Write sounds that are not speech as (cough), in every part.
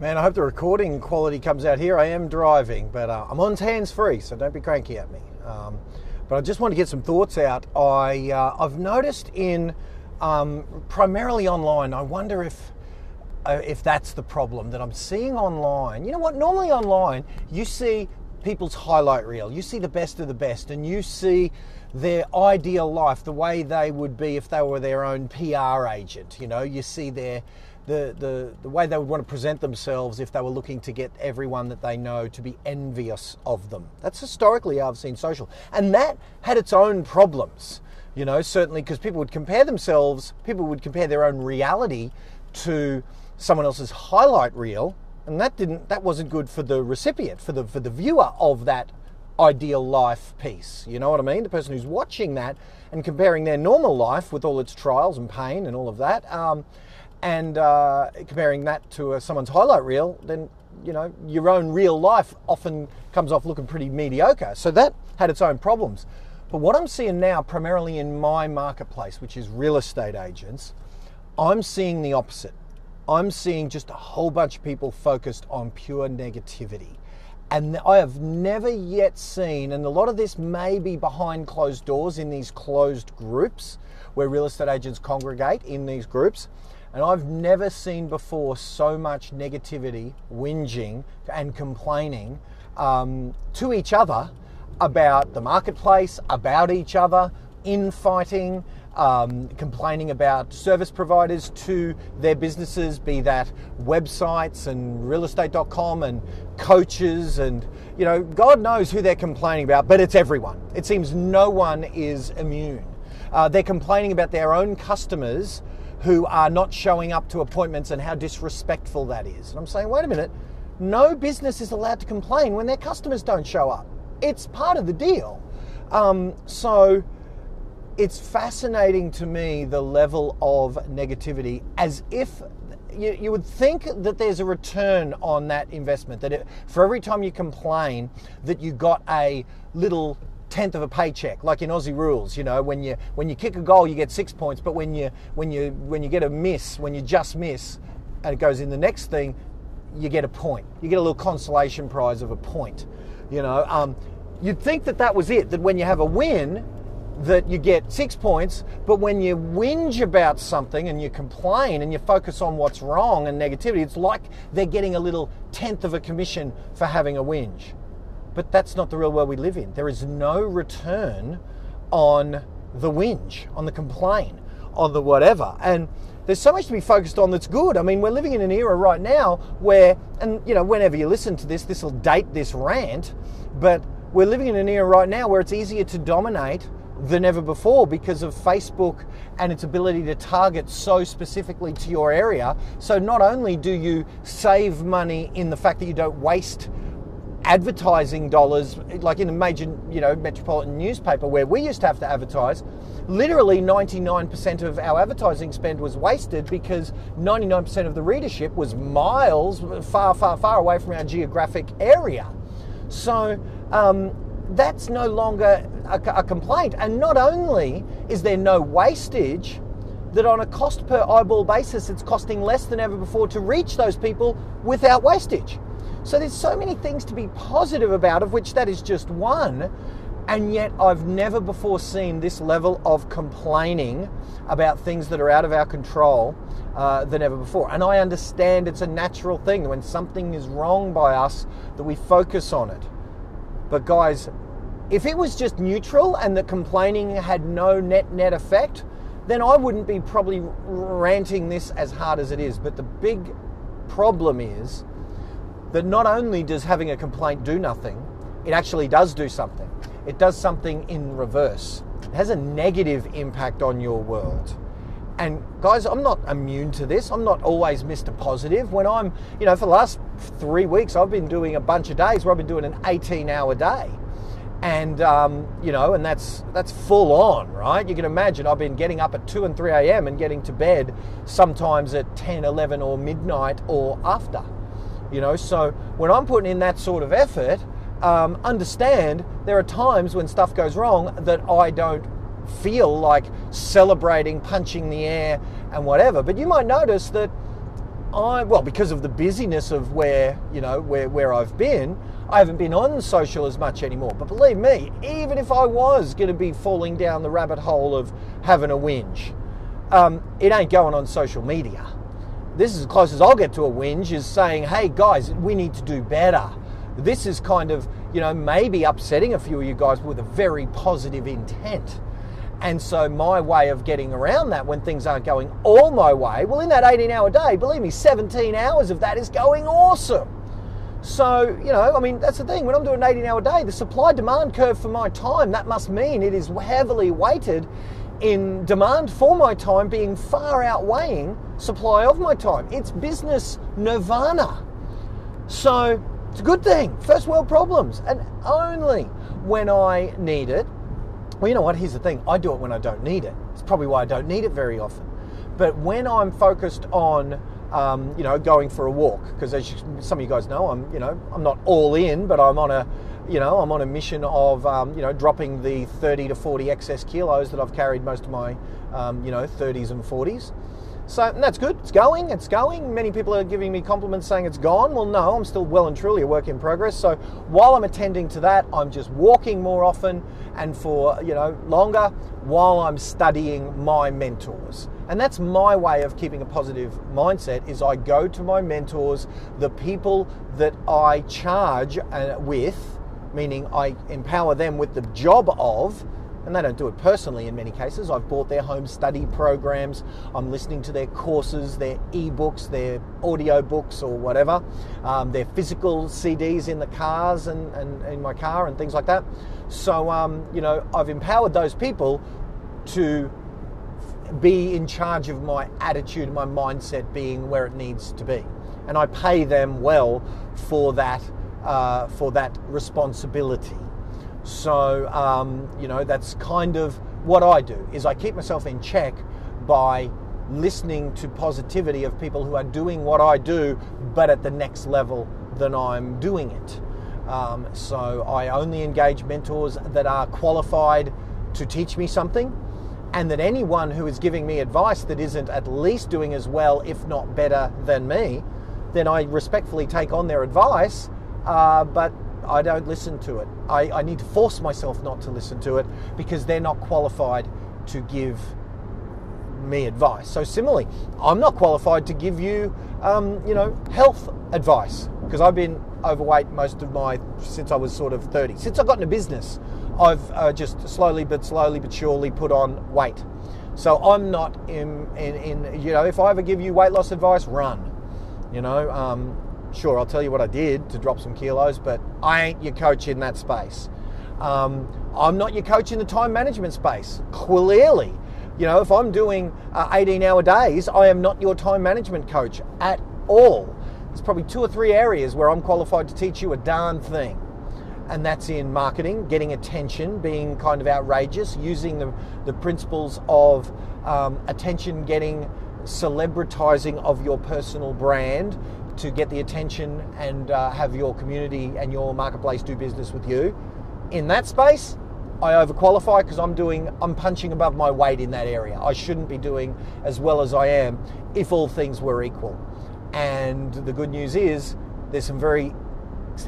Man, I hope the recording quality comes out here. I am driving, but uh, I'm on hands free, so don't be cranky at me. Um, but I just want to get some thoughts out. I uh, I've noticed in um, primarily online. I wonder if uh, if that's the problem that I'm seeing online. You know what? Normally online, you see people's highlight reel. You see the best of the best, and you see their ideal life, the way they would be if they were their own PR agent. You know, you see their the, the, the way they would want to present themselves if they were looking to get everyone that they know to be envious of them. That's historically how I've seen social. And that had its own problems, you know, certainly because people would compare themselves, people would compare their own reality to someone else's highlight reel. And that didn't that wasn't good for the recipient, for the for the viewer of that ideal life piece. You know what I mean? The person who's watching that and comparing their normal life with all its trials and pain and all of that. Um, and uh, comparing that to uh, someone's highlight reel, then you know your own real life often comes off looking pretty mediocre. So that had its own problems. But what I'm seeing now, primarily in my marketplace, which is real estate agents, I'm seeing the opposite. I'm seeing just a whole bunch of people focused on pure negativity. And I have never yet seen, and a lot of this may be behind closed doors in these closed groups where real estate agents congregate in these groups. And I've never seen before so much negativity, whinging, and complaining um, to each other about the marketplace, about each other, infighting, um, complaining about service providers to their businesses, be that websites and realestate.com and coaches and, you know, God knows who they're complaining about, but it's everyone. It seems no one is immune. Uh, they're complaining about their own customers who are not showing up to appointments and how disrespectful that is. And I'm saying, wait a minute, no business is allowed to complain when their customers don't show up. It's part of the deal. Um, so it's fascinating to me the level of negativity as if you, you, would think that there's a return on that investment that it, for every time you complain that you got a little tenth of a paycheck, like in Aussie rules. You know, when you when you kick a goal, you get six points, but when you when you when you get a miss, when you just miss, and it goes in the next thing, you get a point. You get a little consolation prize of a point. You know, um, you'd think that that was it. That when you have a win, that you get six points, but when you whinge about something and you complain and you focus on what's wrong and negativity, it's like they're getting a little tenth of a commission for having a whinge. But that's not the real world we live in. There is no return on the whinge, on the complain, on the whatever. And there's so much to be focused on that's good. I mean, we're living in an era right now where, and you know, whenever you listen to this, this will date this rant, but we're living in an era right now where it's easier to dominate than ever before because of Facebook and its ability to target so specifically to your area. So not only do you save money in the fact that you don't waste advertising dollars, like in a major, you know, metropolitan newspaper where we used to have to advertise, literally 99% of our advertising spend was wasted because 99% of the readership was miles far, far, far away from our geographic area. So um, that's no longer a, a complaint. And not only is there no wastage, that on a cost per eyeball basis, it's costing less than ever before to reach those people without wastage. So there's so many things to be positive about, of which that is just one. And yet, I've never before seen this level of complaining about things that are out of our control uh, than ever before. And I understand it's a natural thing when something is wrong by us that we focus on it. But, guys, if it was just neutral and the complaining had no net net effect, then I wouldn't be probably ranting this as hard as it is. But the big problem is that not only does having a complaint do nothing, it actually does do something. It does something in reverse. It has a negative impact on your world. And guys, I'm not immune to this. I'm not always Mr. Positive. When I'm, you know, for the last three weeks, I've been doing a bunch of days where I've been doing an 18 hour day. And, um, you know, and that's, that's full on, right? You can imagine I've been getting up at 2 and 3 a.m. and getting to bed sometimes at 10, 11 or midnight or after. You know, so when I'm putting in that sort of effort, um, understand there are times when stuff goes wrong that I don't feel like celebrating, punching the air, and whatever. But you might notice that I well because of the busyness of where you know where where I've been, I haven't been on social as much anymore. But believe me, even if I was going to be falling down the rabbit hole of having a whinge, um, it ain't going on social media. This is as close as I'll get to a whinge is saying, hey guys, we need to do better. This is kind of, you know, maybe upsetting a few of you guys with a very positive intent. And so my way of getting around that when things aren't going all my way, well, in that 18 hour day, believe me, 17 hours of that is going awesome. So, you know, I mean, that's the thing. When I'm doing an 18 hour day, the supply demand curve for my time, that must mean it is heavily weighted in demand for my time being far outweighing supply of my time. It's business nirvana. So, it's a good thing. First world problems. And only when I need it well, you know what? Here's the thing I do it when I don't need it. It's probably why I don't need it very often. But when I'm focused on, um, you know, going for a walk, because as you, some of you guys know, I'm, you know, I'm not all in, but I'm on a, you know, I'm on a mission of, um, you know, dropping the 30 to 40 excess kilos that I've carried most of my, um, you know, 30s and 40s. So that's good. It's going. It's going. Many people are giving me compliments saying it's gone. Well, no, I'm still well and truly a work in progress. So while I'm attending to that, I'm just walking more often and for you know longer while I'm studying my mentors. And that's my way of keeping a positive mindset. Is I go to my mentors, the people that I charge uh, with, meaning I empower them with the job of and they don't do it personally in many cases. I've bought their home study programs, I'm listening to their courses, their ebooks, their audio books, or whatever, um, their physical CDs in the cars and, and, in my car and things like that. So, um, you know, I've empowered those people to be in charge of my attitude my mindset being where it needs to be. And I pay them well for that, uh, for that responsibility. So, um, you know, that's kind of what I do is I keep myself in check by listening to positivity of people who are doing what I do, but at the next level than I'm doing it. Um, so I only engage mentors that are qualified to teach me something, and that anyone who is giving me advice that isn't at least doing as well, if not better than me, then I respectfully take on their advice, uh, but I don't listen to it. I, I need to force myself not to listen to it because they're not qualified to give me advice. So similarly, I'm not qualified to give you, um, you know, health advice because I've been overweight most of my since I was sort of 30. Since I got into business, I've uh, just slowly but slowly but surely put on weight. So I'm not in, in, in, you know, if I ever give you weight loss advice, run. You know, um, Sure, I'll tell you what I did to drop some kilos, but I ain't your coach in that space. Um, I'm not your coach in the time management space. Clearly, you know, if I'm doing uh, 18 hour days, I am not your time management coach at all. There's probably two or three areas where I'm qualified to teach you a darn thing. And that's in marketing, getting attention, being kind of outrageous, using the, the principles of um, attention getting, celebritizing of your personal brand to get the attention and uh, have your community and your marketplace do business with you. In that space, I overqualify because I'm doing I'm punching above my weight in that area. I shouldn't be doing as well as I am if all things were equal. And the good news is there's some very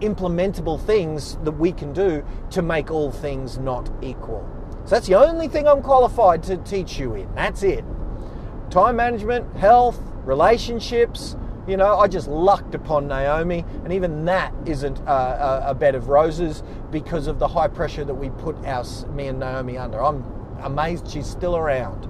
implementable things that we can do to make all things not equal. So that's the only thing I'm qualified to teach you in. That's it. Time management, health, relationships, you know, I just lucked upon Naomi, and even that isn't a, a, bed of roses because of the high pressure that we put our me and Naomi under. I'm amazed she's still around.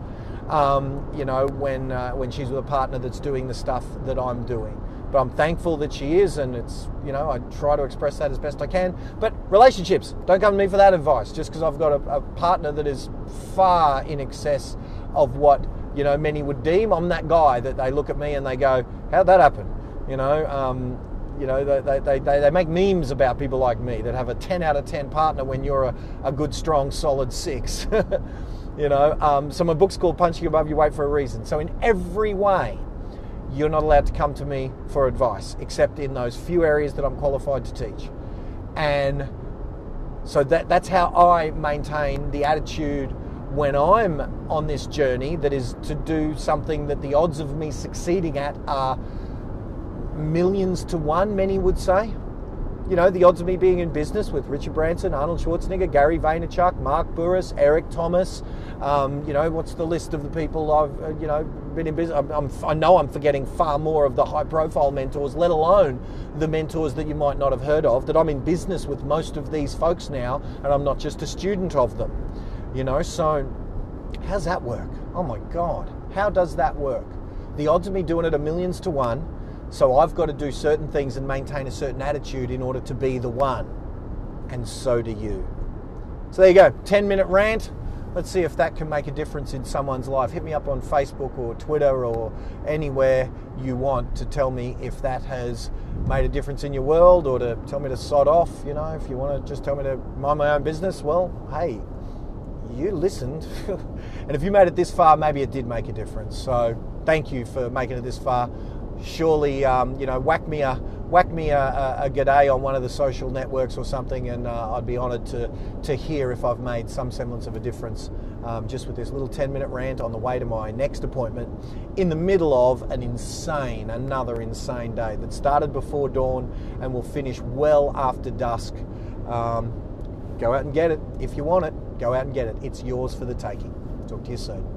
Um, you know, when uh, when she's with a partner that's doing the stuff that I'm doing. But I'm thankful that she is, and it's you know I try to express that as best I can. But relationships, don't come to me for that advice. Just because I've got a, a partner that is far in excess of what you know, many would deem. I'm that guy that they look at me and they go, how'd that happen? You know, um, you know, they, they, they, they make memes about people like me that have a 10 out of 10 partner when you're a, a good, strong, solid six. (laughs) you know, um, so my book's called Punching Above Your Weight for a reason. So in every way, you're not allowed to come to me for advice, except in those few areas that I'm qualified to teach. And so that, that's how I maintain the attitude when I'm on this journey that is to do something that the odds of me succeeding at are millions to one, many would say. You know, the odds of me being in business with Richard Branson, Arnold Schwarzenegger, Gary Vaynerchuk, Mark Bouris, Eric Thomas. Um, you know, what's the list of the people I've, uh, you know, been in business? I'm, I'm, i know I'm forgetting far more of the high profile mentors, let alone the mentors that you might not have heard of, that I'm in business with most of these folks now, and I'm not just a student of them. You know, so how's that work? Oh my God, how does that work? The odds of me doing it are millions to one so I've got to do certain things and maintain a certain attitude in order to be the one. And so do you. So there you go, 10 minute rant. Let's see if that can make a difference in someone's life. Hit me up on Facebook or Twitter or anywhere you want to tell me if that has made a difference in your world or to tell me to sod off. You know, if you want to just tell me to mind my own business, well, hey, you listened. (laughs) and if you made it this far, maybe it did make a difference. So thank you for making it this far surely um, you know whack me a whack me a, a, a g'day on one of the social networks or something, and uh, I'd be honoured to to hear if I've made some semblance of a difference. Um, just with this little 10 minute rant on the way to my next appointment in the middle of an insane, another insane day that started before dawn and will finish well after dusk. Um, go out and get it. If you want it, go out and get it. It's yours for the taking. Talk to you soon.